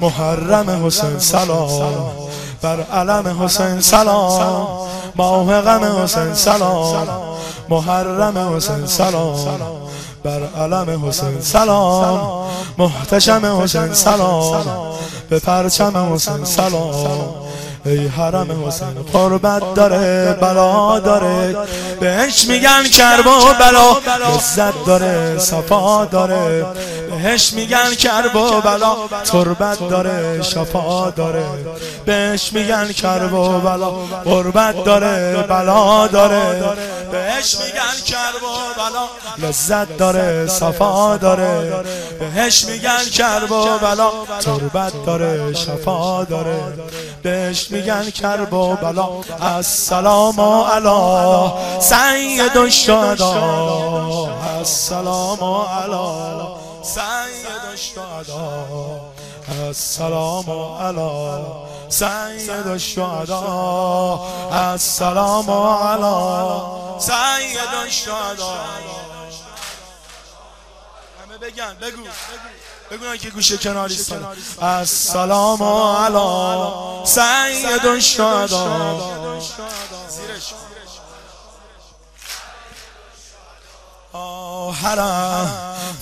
محرم حسین سلام بر علم حسین سلام ماه غم حسین سلام محرم حسین سلام بر علم حسین سلام محتشم حسین سلام به پرچم حسین سلام. ای حرم حسین قربت داره بلا داره. بهش میگن کرب و بلا لذت داره صفا داره. بهش میگن کرب و بلا تربت داره شفا داره. بهش میگن کرب و بلا قربت داره بلا داره. بهش میگن کرب و بلا لذت داره صفا داره. بهش میگن کرب و بلا تربت داره شفا داره. بهش میگن کرب و بلا السلام علی سید الشهدا. السلام علی سید الشهدا. السلام علی سید الشهدا. السلام علی سید الشهدا همه بگن بگو. بگو که گوشه کناری السلام علی سید الشهدا زیرش. حرم.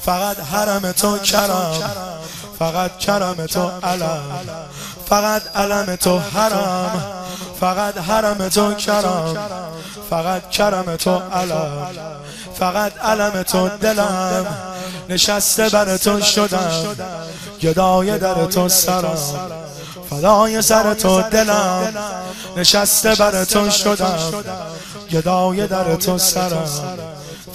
فقط حرم تو کرم. فقط کرم تو علم فقط علم تو حرم. فقط حرم تو کرم. فقط کرم تو علم فقط علم تو دلم. نشسته بر تو شدم گدای در تو سرم فدای سر تو دلم. نشسته بر تو شدم گدای در تو سرم.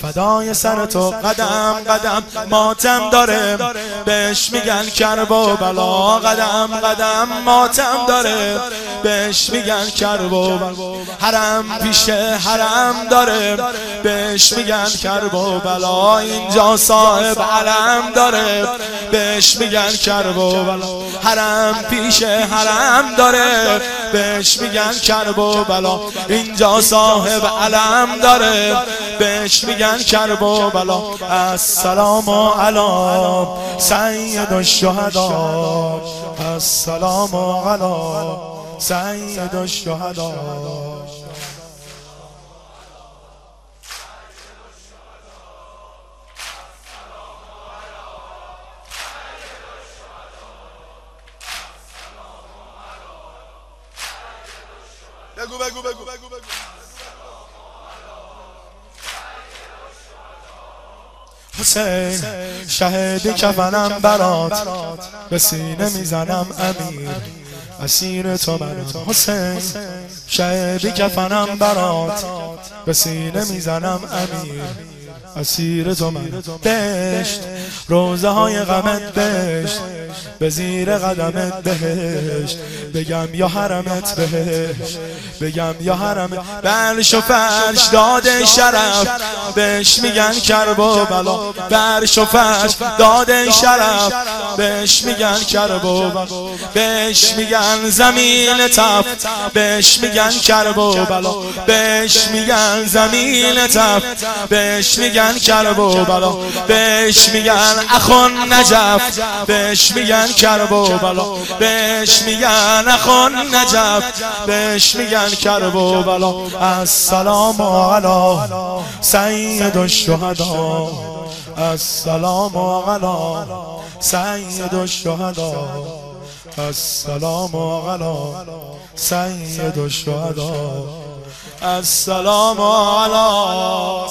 فدای سر تو قدم قدم. ماتم داره. بهش میگن کرب و بلا. قدم قدم. ماتم داره. بهش میگن کرب و حرم پیش حرم داره. بهش میگن کرب و بلا. اینجا صاحب علم داره. بهش میگن کرب و بلا. حرم پیش حرم داره. بهش میگن کرب و بلا. اینجا صاحب علم داره. بهش میگن کرب و بلا. السلام علی سید الشهدا السلام علی سید الشهدا بگو بگو بگو. بگو بگو حسین شهدی کفنم برات به سینه می‌زنم امیر. اسیر تو منم حسین شهدی کفنم برات به سینه می‌زنم امیر. اسیر تو من. بهشت روزه های غمت بهشت به زیر قدمت بهشت. بگم یا حرمت بهشت. بگم یا حرمت. برش و فرش داده شرف. بهش میگن کرب و بلا برش و فرش داده شرف. بهش میگن کرب و بلا بهش میگن زمین تف بهش میگن کرب و بلا بهش میگن زمین تف بهش میگن کرب و بلا. بهش میگن اخون نجف. بهش میگن کرب و بلا. بهش میگن اخون نجف. بهش میگن کرب و بلا. السلام علی سید الشهدا. السلام علی سید الشهدا. السلام علی سید الشهدا. السلام علی